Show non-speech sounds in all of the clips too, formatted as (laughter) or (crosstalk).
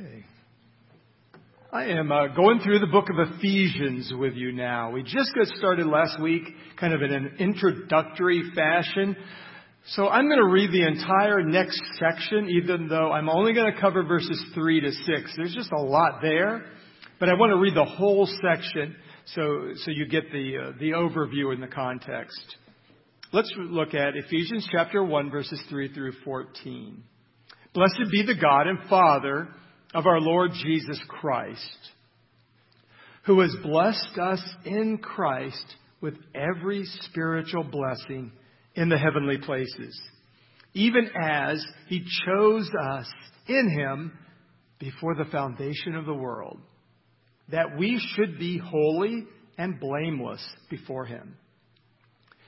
Okay. I am uh, going through the book of Ephesians with you now. We just got started last week, kind of in an introductory fashion. So I'm going to read the entire next section, even though I'm only going to cover verses 3 to 6. There's just a lot there, but I want to read the whole section so, so you get the, uh, the overview and the context. Let's look at Ephesians chapter 1, verses 3 through 14. Blessed be the God and Father of our Lord Jesus Christ, who has blessed us in Christ with every spiritual blessing in the heavenly places, even as he chose us in him before the foundation of the world, that we should be holy and blameless before him.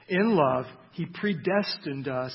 In love, he predestined us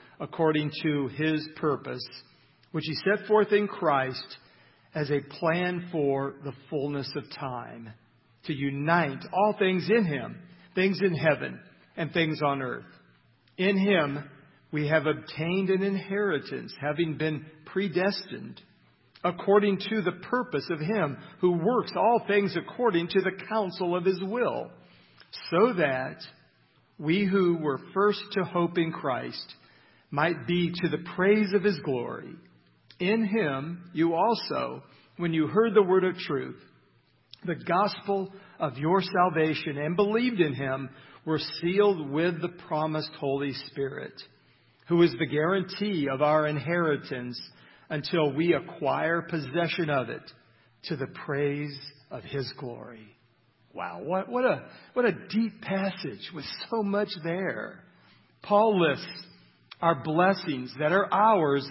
according to his purpose, which he set forth in Christ as a plan for the fullness of time, to unite all things in him, things in heaven and things on earth. In him we have obtained an inheritance, having been predestined according to the purpose of him who works all things according to the counsel of his will, so that we who were first to hope in Christ might be to the praise of his glory. In him you also, when you heard the word of truth, the gospel of your salvation, and believed in him, were sealed with the promised Holy Spirit, who is the guarantee of our inheritance until we acquire possession of it to the praise of his glory. Wow, what, what, a, what a deep passage with so much there. Paul lists are blessings that are ours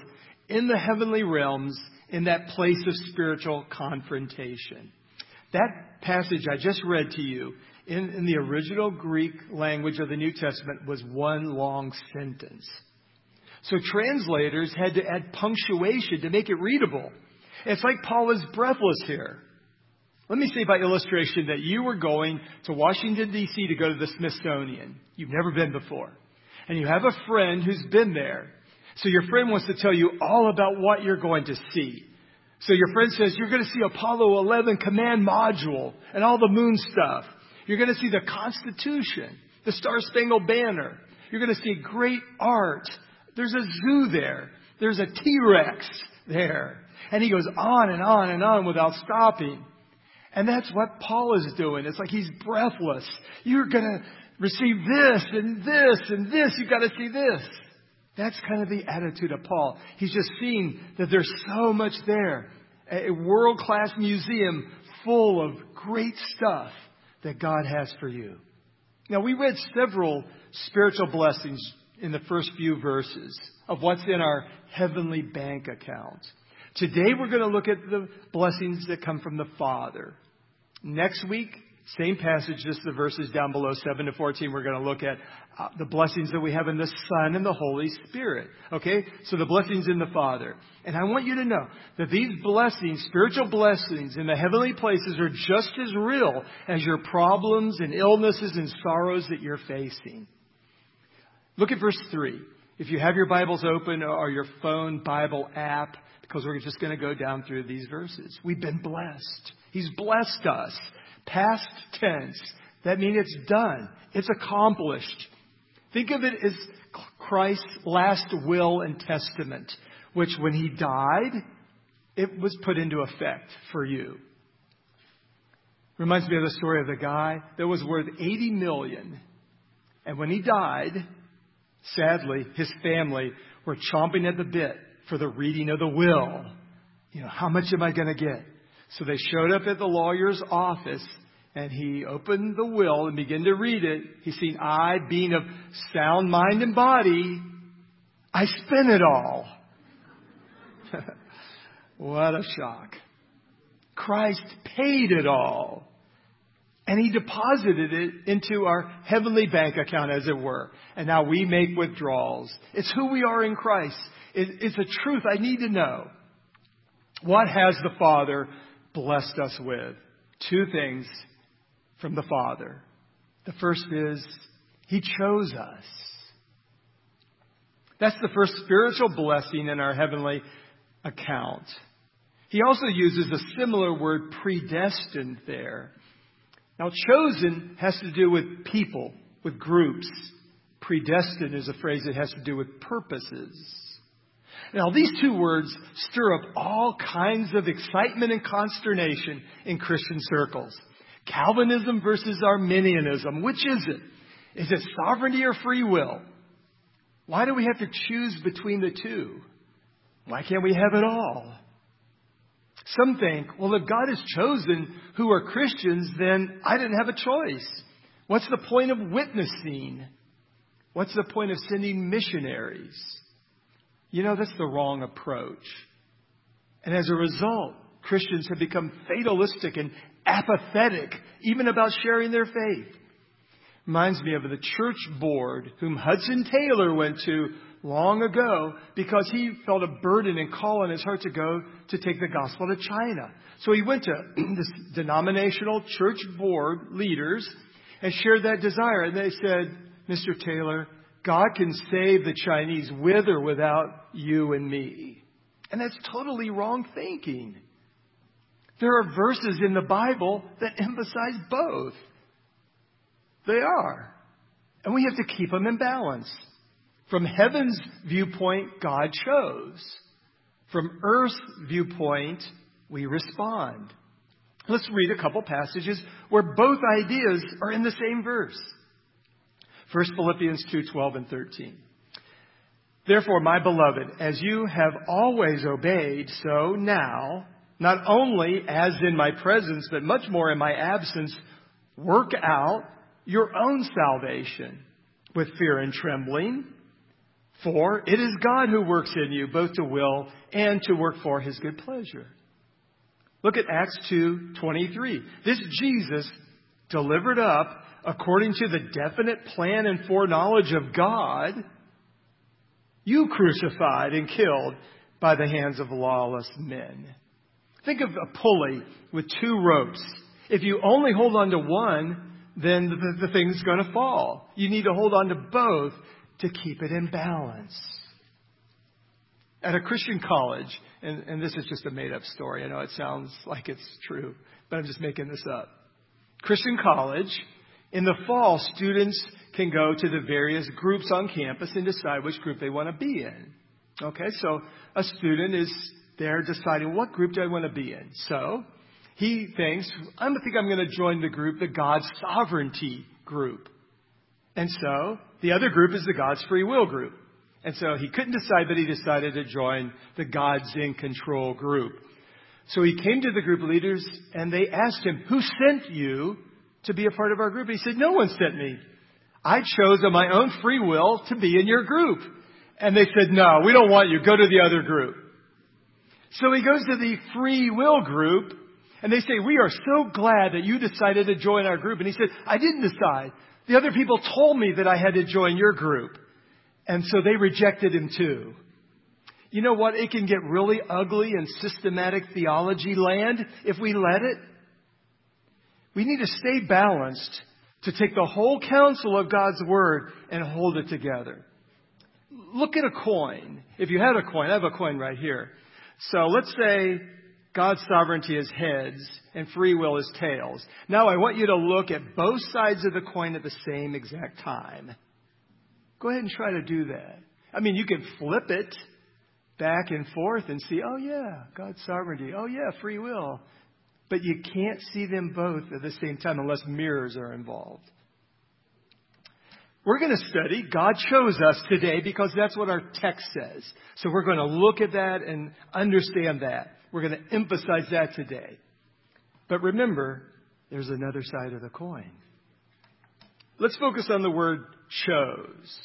in the heavenly realms in that place of spiritual confrontation. That passage I just read to you in, in the original Greek language of the New Testament was one long sentence. So translators had to add punctuation to make it readable. It's like Paul is breathless here. Let me say by illustration that you were going to Washington, D.C. to go to the Smithsonian. You've never been before and you have a friend who's been there. So your friend wants to tell you all about what you're going to see. So your friend says, you're going to see Apollo 11 command module and all the moon stuff. You're going to see the Constitution, the Star Spangled Banner. You're going to see great art. There's a zoo there. There's a T-Rex there. And he goes on and on and on without stopping. And that's what Paul is doing. It's like he's breathless. You're going to receive this and this and this. You've got to see this. That's kind of the attitude of Paul. He's just seeing that there's so much there. A world class museum full of great stuff that God has for you. Now, we read several spiritual blessings in the first few verses of what's in our heavenly bank account. Today, we're going to look at the blessings that come from the Father. Next week, same passage, just the verses down below 7 to 14, we're going to look at uh, the blessings that we have in the Son and the Holy Spirit. Okay? So the blessings in the Father. And I want you to know that these blessings, spiritual blessings in the heavenly places are just as real as your problems and illnesses and sorrows that you're facing. Look at verse 3. If you have your Bibles open or your phone Bible app, because we're just going to go down through these verses. We've been blessed. He's blessed us. Past tense. That means it's done. It's accomplished. Think of it as Christ's last will and testament, which when he died, it was put into effect for you. Reminds me of the story of the guy that was worth 80 million. And when he died, sadly, his family were chomping at the bit for the reading of the will. You know, how much am I going to get? So they showed up at the lawyer's office and he opened the will and began to read it. He seen, I, being of sound mind and body, I spent it all. (laughs) what a shock. Christ paid it all. And he deposited it into our heavenly bank account, as it were. And now we make withdrawals. It's who we are in Christ. It's a truth I need to know. What has the Father blessed us with? Two things from the Father. The first is, He chose us. That's the first spiritual blessing in our heavenly account. He also uses a similar word, predestined, there. Now, chosen has to do with people, with groups. Predestined is a phrase that has to do with purposes. Now, these two words stir up all kinds of excitement and consternation in Christian circles. Calvinism versus Arminianism. Which is it? Is it sovereignty or free will? Why do we have to choose between the two? Why can't we have it all? Some think, well, if God has chosen who are Christians, then I didn't have a choice. What's the point of witnessing? What's the point of sending missionaries? You know, that's the wrong approach. And as a result, Christians have become fatalistic and apathetic, even about sharing their faith. Reminds me of the church board whom Hudson Taylor went to long ago because he felt a burden and call on his heart to go to take the gospel to China. So he went to (clears throat) this denominational church board leaders and shared that desire. And they said, Mr. Taylor, God can save the Chinese with or without you and me. And that's totally wrong thinking. There are verses in the Bible that emphasize both. They are. And we have to keep them in balance. From heaven's viewpoint, God chose. From earth's viewpoint, we respond. Let's read a couple passages where both ideas are in the same verse. First Philippians 2, 12 and 13. Therefore, my beloved, as you have always obeyed, so now, not only as in my presence, but much more in my absence, work out your own salvation with fear and trembling. For it is God who works in you both to will and to work for his good pleasure. Look at Acts 2:23. This Jesus delivered up according to the definite plan and foreknowledge of God, you crucified and killed by the hands of lawless men. Think of a pulley with two ropes. If you only hold on to one, then the, the thing's going to fall. You need to hold on to both to keep it in balance. At a Christian college, and, and this is just a made up story, I know it sounds like it's true, but I'm just making this up. Christian college, in the fall, students can go to the various groups on campus and decide which group they want to be in. Okay, so a student is there deciding what group do I want to be in. So he thinks, I think I'm going to join the group, the God's sovereignty group. And so the other group is the God's free will group. And so he couldn't decide, but he decided to join the God's in control group. So he came to the group leaders and they asked him, Who sent you to be a part of our group? He said, No one sent me. I chose on my own free will to be in your group. And they said, No, we don't want you. Go to the other group. So he goes to the free will group and they say, We are so glad that you decided to join our group. And he said, I didn't decide. The other people told me that I had to join your group. And so they rejected him too. You know what? It can get really ugly in systematic theology land if we let it. We need to stay balanced to take the whole counsel of God's Word and hold it together. Look at a coin. If you had a coin, I have a coin right here. So let's say God's sovereignty is heads and free will is tails. Now I want you to look at both sides of the coin at the same exact time. Go ahead and try to do that. I mean, you can flip it back and forth and see, oh yeah, God's sovereignty. Oh yeah, free will. But you can't see them both at the same time unless mirrors are involved. We're going to study God chose us today because that's what our text says. So we're going to look at that and understand that. We're going to emphasize that today. But remember, there's another side of the coin. Let's focus on the word chose.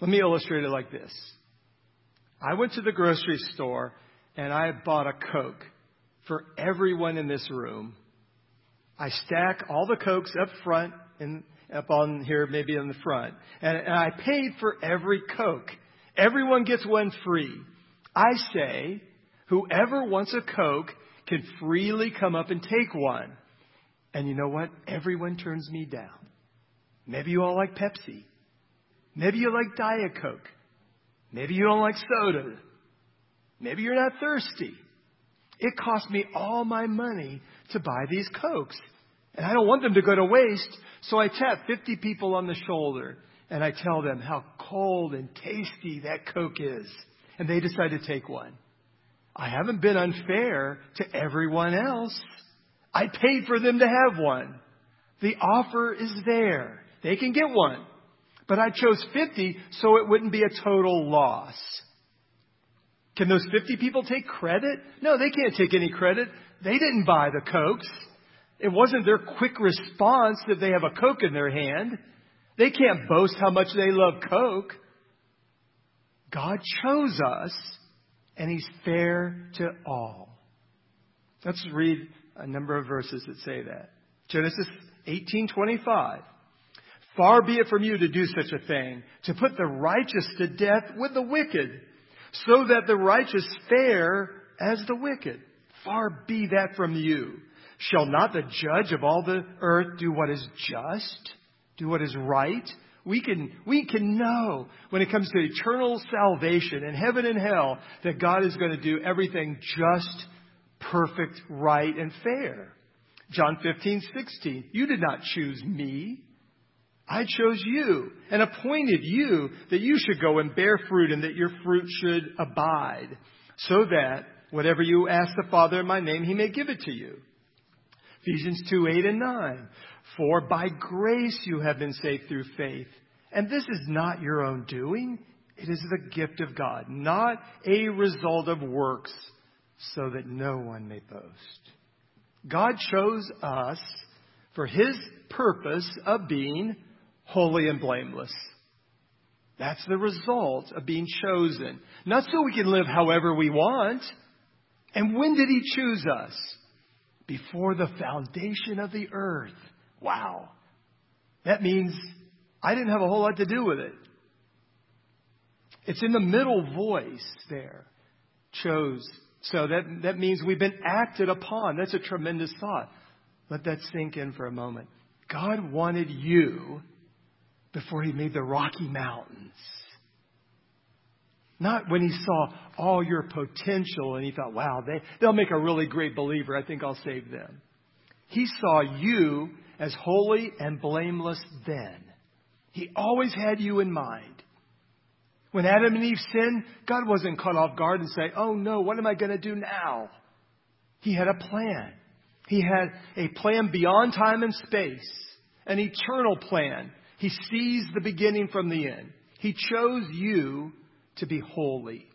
Let me illustrate it like this. I went to the grocery store and I bought a Coke for everyone in this room. I stack all the Cokes up front and up on here, maybe in the front. And, and I paid for every Coke. Everyone gets one free. I say, whoever wants a Coke can freely come up and take one. And you know what? Everyone turns me down. Maybe you all like Pepsi. Maybe you like Diet Coke. Maybe you don't like soda. Maybe you're not thirsty. It cost me all my money to buy these Cokes. And I don't want them to go to waste, so I tap 50 people on the shoulder and I tell them how cold and tasty that Coke is. And they decide to take one. I haven't been unfair to everyone else. I paid for them to have one. The offer is there. They can get one. But I chose 50 so it wouldn't be a total loss. Can those 50 people take credit? No, they can't take any credit. They didn't buy the Cokes. It wasn't their quick response that they have a Coke in their hand. They can't boast how much they love Coke. God chose us, and He's fair to all. Let's read a number of verses that say that. Genesis 18:25. Far be it from you to do such a thing, to put the righteous to death with the wicked so that the righteous fare as the wicked. Far be that from you. Shall not the judge of all the earth do what is just? Do what is right? We can, we can know when it comes to eternal salvation and heaven and hell that God is going to do everything just, perfect, right, and fair. John 15, 16. You did not choose me. I chose you and appointed you that you should go and bear fruit and that your fruit should abide, so that whatever you ask the Father in my name, he may give it to you. Ephesians 2, 8 and 9. For by grace you have been saved through faith. And this is not your own doing. It is the gift of God, not a result of works, so that no one may boast. God chose us for his purpose of being holy and blameless. That's the result of being chosen. Not so we can live however we want. And when did He choose us? Before the foundation of the earth. Wow. That means I didn't have a whole lot to do with it. It's in the middle voice there. Chose. So that, that means we've been acted upon. That's a tremendous thought. Let that sink in for a moment. God wanted you before he made the Rocky Mountains. Not when he saw all your potential and he thought, wow, they, they'll make a really great believer. I think I'll save them. He saw you as holy and blameless then. He always had you in mind. When Adam and Eve sinned, God wasn't caught off guard and say, oh no, what am I going to do now? He had a plan. He had a plan beyond time and space, an eternal plan he sees the beginning from the end. He chose you to be holy.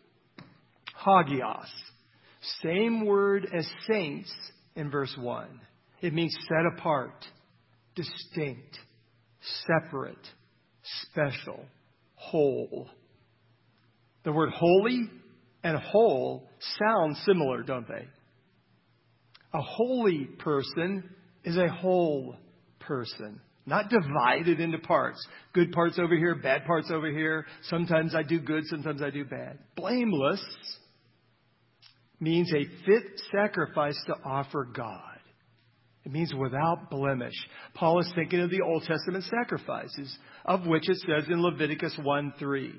Hagios. Same word as saints in verse 1. It means set apart, distinct, separate, special, whole. The word holy and whole sound similar, don't they? A holy person is a whole person. Not divided into parts. Good parts over here, bad parts over here. Sometimes I do good, sometimes I do bad. Blameless means a fit sacrifice to offer God. It means without blemish. Paul is thinking of the Old Testament sacrifices, of which it says in Leviticus 1 3.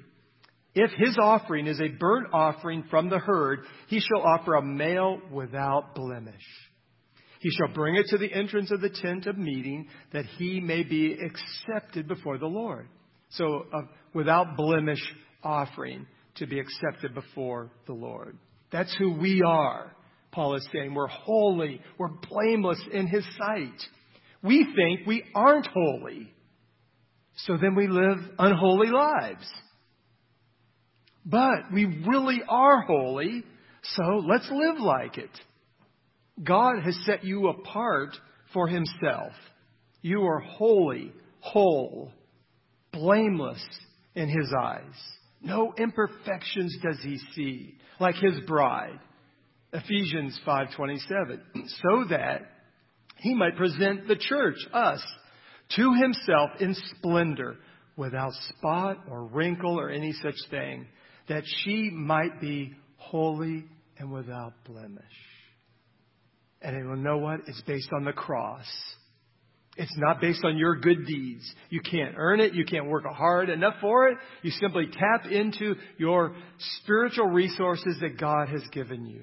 If his offering is a burnt offering from the herd, he shall offer a male without blemish. He shall bring it to the entrance of the tent of meeting that he may be accepted before the Lord. So, uh, without blemish offering to be accepted before the Lord. That's who we are, Paul is saying. We're holy, we're blameless in his sight. We think we aren't holy. So then we live unholy lives. But we really are holy, so let's live like it. God has set you apart for himself. You are holy, whole, blameless in his eyes. No imperfections does he see, like his bride. Ephesians 5:27, (clears throat) so that he might present the church, us, to himself in splendor, without spot or wrinkle or any such thing, that she might be holy and without blemish. And you know what? It's based on the cross. It's not based on your good deeds. You can't earn it. You can't work hard enough for it. You simply tap into your spiritual resources that God has given you.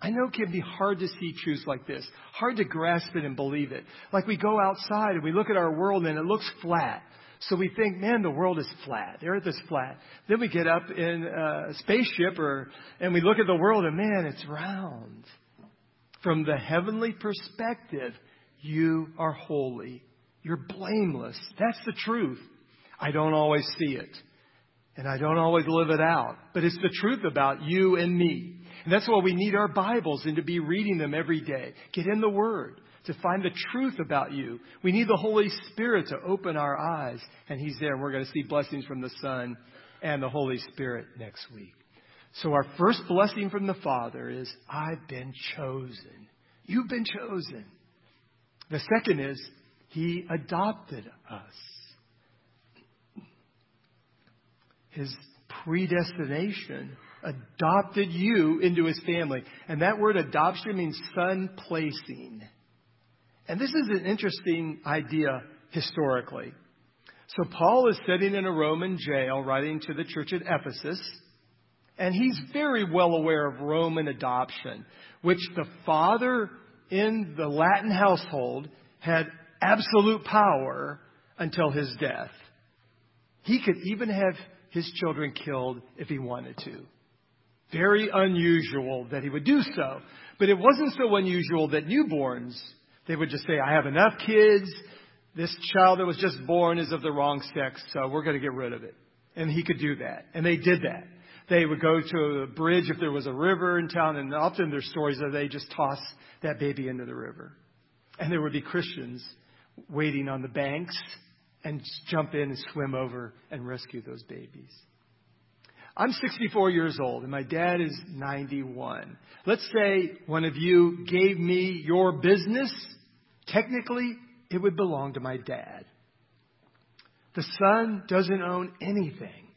I know it can be hard to see truths like this, hard to grasp it and believe it. Like we go outside and we look at our world and it looks flat. So we think, man, the world is flat. The earth is flat. Then we get up in a spaceship or, and we look at the world and man, it's round. From the heavenly perspective, you are holy. You're blameless. That's the truth. I don't always see it. And I don't always live it out. But it's the truth about you and me. And that's why we need our Bibles and to be reading them every day. Get in the Word to find the truth about you. We need the Holy Spirit to open our eyes. And He's there. And we're going to see blessings from the Son and the Holy Spirit next week. So our first blessing from the Father is, I've been chosen. You've been chosen. The second is, He adopted us. His predestination adopted you into his family. And that word adoption means son placing. And this is an interesting idea historically. So Paul is sitting in a Roman jail writing to the church at Ephesus, and he's very well aware of Roman adoption, which the father in the Latin household had absolute power until his death. He could even have his children killed if he wanted to. Very unusual that he would do so. But it wasn't so unusual that newborns, they would just say, I have enough kids. This child that was just born is of the wrong sex, so we're going to get rid of it. And he could do that. And they did that. They would go to a bridge if there was a river in town, and often there's stories that they just toss that baby into the river. And there would be Christians waiting on the banks and jump in and swim over and rescue those babies. I'm 64 years old and my dad is 91. Let's say one of you gave me your business. Technically, it would belong to my dad. The son doesn't own anything.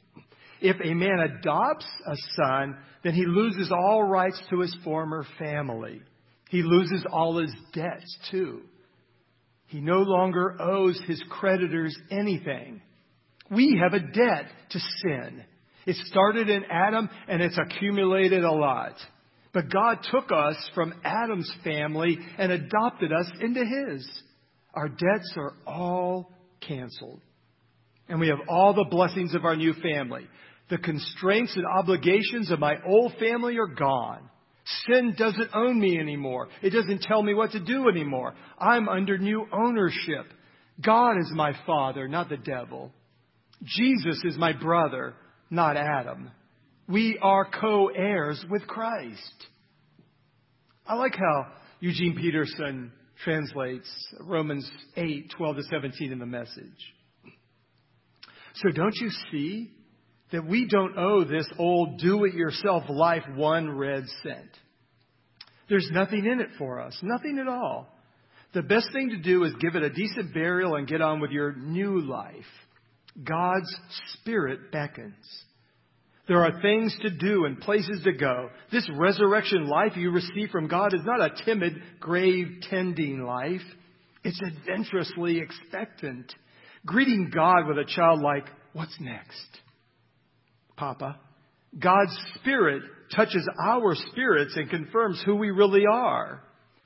If a man adopts a son, then he loses all rights to his former family. He loses all his debts too. He no longer owes his creditors anything. We have a debt to sin. It started in Adam and it's accumulated a lot. But God took us from Adam's family and adopted us into His. Our debts are all canceled. And we have all the blessings of our new family. The constraints and obligations of my old family are gone. Sin doesn't own me anymore. It doesn't tell me what to do anymore. I'm under new ownership. God is my father, not the devil. Jesus is my brother, not Adam. We are co heirs with Christ. I like how Eugene Peterson translates Romans 8 12 to 17 in the message. So don't you see that we don't owe this old do it yourself life one red cent? There's nothing in it for us, nothing at all. The best thing to do is give it a decent burial and get on with your new life. God's Spirit beckons. There are things to do and places to go. This resurrection life you receive from God is not a timid, grave tending life. It's adventurously expectant. Greeting God with a child like, What's next? Papa. God's Spirit touches our spirits and confirms who we really are.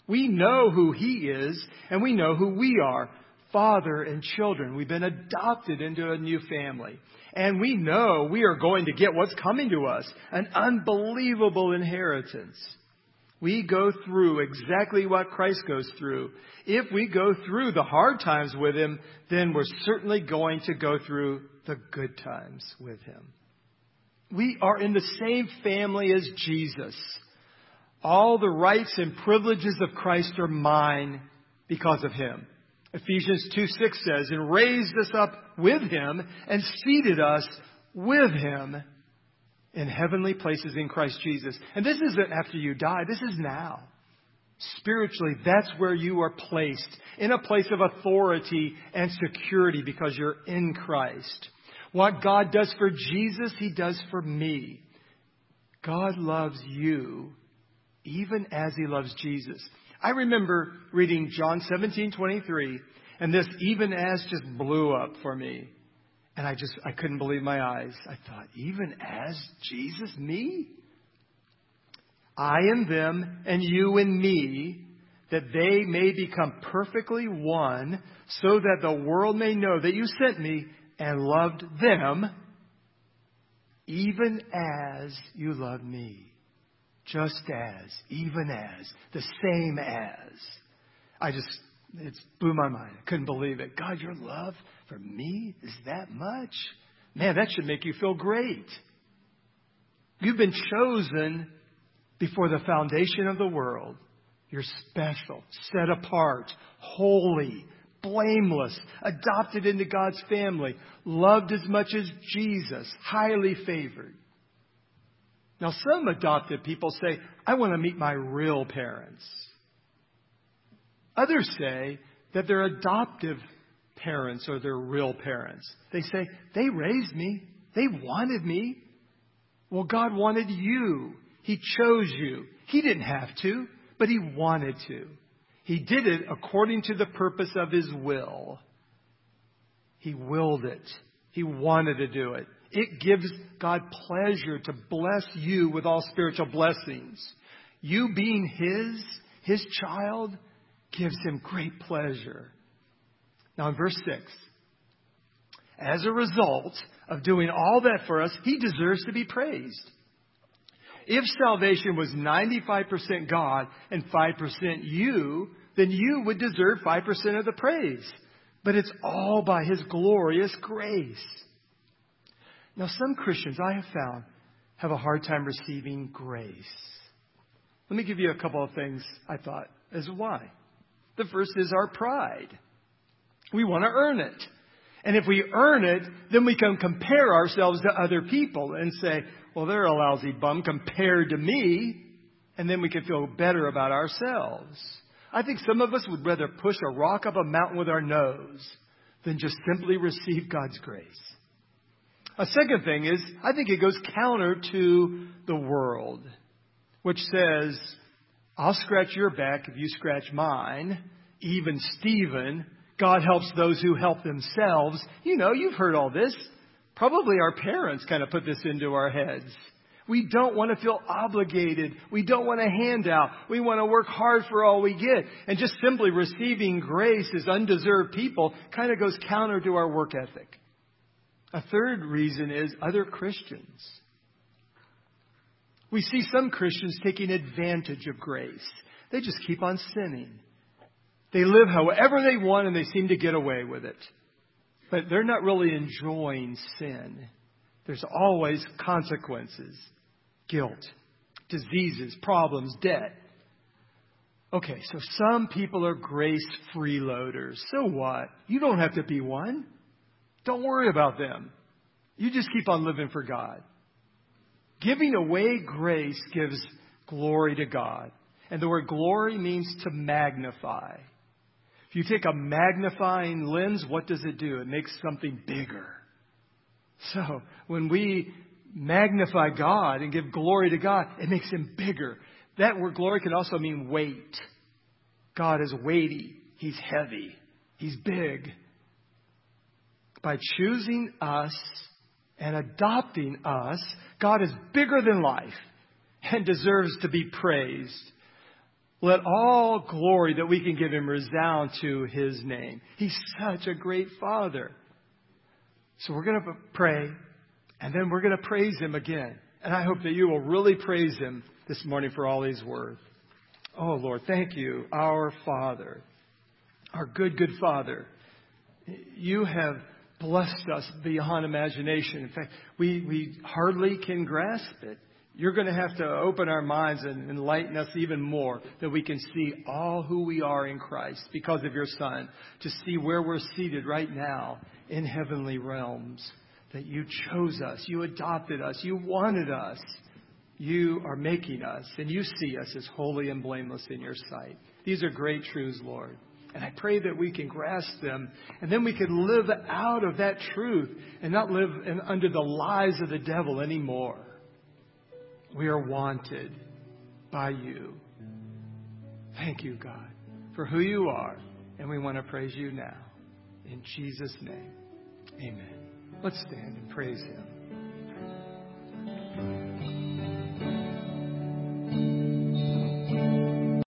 We know who He is, and we know who we are father and children. We've been adopted into a new family. And we know we are going to get what's coming to us an unbelievable inheritance. We go through exactly what Christ goes through. If we go through the hard times with Him, then we're certainly going to go through the good times with Him. We are in the same family as Jesus. All the rights and privileges of Christ are mine because of Him. Ephesians 2 6 says, and raised us up with him and seated us with him in heavenly places in Christ Jesus. And this isn't after you die, this is now. Spiritually, that's where you are placed, in a place of authority and security because you're in Christ. What God does for Jesus, He does for me. God loves you even as He loves Jesus. I remember reading John 17, 23, and this even as just blew up for me. And I just, I couldn't believe my eyes. I thought, even as Jesus, me? I in them and you in me, that they may become perfectly one, so that the world may know that you sent me and loved them, even as you loved me. Just as, even as, the same as. I just, it blew my mind. I couldn't believe it. God, your love for me is that much? Man, that should make you feel great. You've been chosen before the foundation of the world. You're special, set apart, holy, blameless, adopted into God's family, loved as much as Jesus, highly favored. Now, some adopted people say, I want to meet my real parents. Others say that their adoptive parents are their real parents. They say, they raised me. They wanted me. Well, God wanted you. He chose you. He didn't have to, but He wanted to. He did it according to the purpose of His will. He willed it. He wanted to do it. It gives God pleasure to bless you with all spiritual blessings. You being His, His child, gives Him great pleasure. Now in verse 6, as a result of doing all that for us, He deserves to be praised. If salvation was 95% God and 5% you, then you would deserve 5% of the praise. But it's all by His glorious grace. Now, some Christians I have found have a hard time receiving grace. Let me give you a couple of things I thought as why. The first is our pride. We want to earn it. And if we earn it, then we can compare ourselves to other people and say, well, they're a lousy bum compared to me. And then we can feel better about ourselves. I think some of us would rather push a rock up a mountain with our nose than just simply receive God's grace. A second thing is, I think it goes counter to the world, which says, I'll scratch your back if you scratch mine. Even Stephen, God helps those who help themselves. You know, you've heard all this. Probably our parents kind of put this into our heads. We don't want to feel obligated. We don't want a handout. We want to work hard for all we get. And just simply receiving grace as undeserved people kind of goes counter to our work ethic. A third reason is other Christians. We see some Christians taking advantage of grace. They just keep on sinning. They live however they want and they seem to get away with it. But they're not really enjoying sin. There's always consequences guilt, diseases, problems, debt. Okay, so some people are grace freeloaders. So what? You don't have to be one. Don't worry about them. You just keep on living for God. Giving away grace gives glory to God. And the word glory means to magnify. You take a magnifying lens, what does it do? It makes something bigger. So when we magnify God and give glory to God, it makes him bigger. That word glory can also mean weight. God is weighty. He's heavy. He's big. By choosing us and adopting us, God is bigger than life and deserves to be praised. Let all glory that we can give him resound to his name. He's such a great father. So we're going to pray, and then we're going to praise him again. And I hope that you will really praise him this morning for all he's worth. Oh, Lord, thank you, our Father, our good, good Father. You have blessed us beyond imagination. In fact, we, we hardly can grasp it. You're going to have to open our minds and enlighten us even more that we can see all who we are in Christ because of your Son, to see where we're seated right now in heavenly realms, that you chose us, you adopted us, you wanted us, you are making us, and you see us as holy and blameless in your sight. These are great truths, Lord. And I pray that we can grasp them and then we can live out of that truth and not live in, under the lies of the devil anymore. We are wanted by you. Thank you, God, for who you are. And we want to praise you now. In Jesus' name, amen. Let's stand and praise him.